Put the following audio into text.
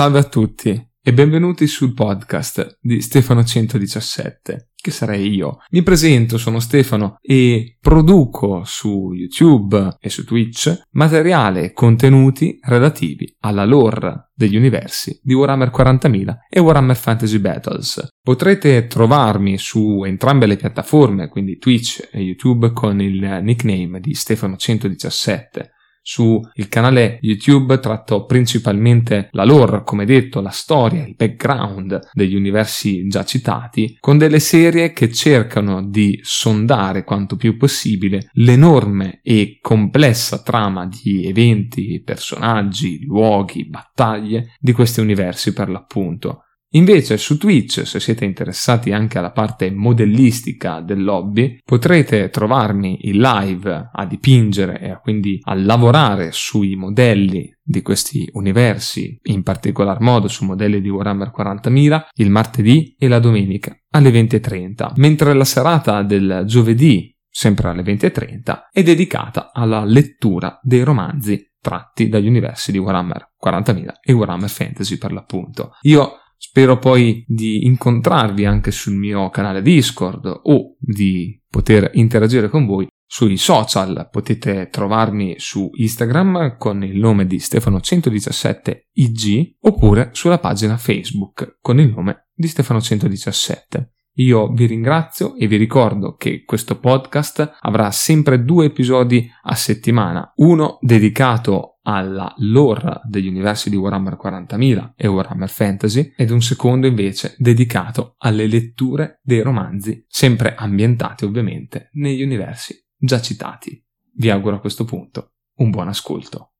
Salve a tutti e benvenuti sul podcast di Stefano 117, che sarei io. Mi presento, sono Stefano e produco su YouTube e su Twitch materiale e contenuti relativi alla lore degli universi di Warhammer 40.000 e Warhammer Fantasy Battles. Potrete trovarmi su entrambe le piattaforme, quindi Twitch e YouTube, con il nickname di Stefano 117 su il canale YouTube tratto principalmente la lore, come detto, la storia, il background degli universi già citati, con delle serie che cercano di sondare quanto più possibile l'enorme e complessa trama di eventi, personaggi, luoghi, battaglie di questi universi per l'appunto Invece su Twitch, se siete interessati anche alla parte modellistica del lobby, potrete trovarmi in live a dipingere e quindi a lavorare sui modelli di questi universi, in particolar modo su modelli di Warhammer 40.000, il martedì e la domenica alle 20.30, mentre la serata del giovedì, sempre alle 20.30, è dedicata alla lettura dei romanzi tratti dagli universi di Warhammer 40.000 e Warhammer Fantasy per l'appunto. Io Spero poi di incontrarvi anche sul mio canale Discord o di poter interagire con voi sui social. Potete trovarmi su Instagram con il nome di Stefano117IG oppure sulla pagina Facebook con il nome di Stefano117. Io vi ringrazio e vi ricordo che questo podcast avrà sempre due episodi a settimana, uno dedicato alla lore degli universi di Warhammer 40.000 e Warhammer Fantasy ed un secondo invece dedicato alle letture dei romanzi, sempre ambientati ovviamente negli universi già citati. Vi auguro a questo punto un buon ascolto.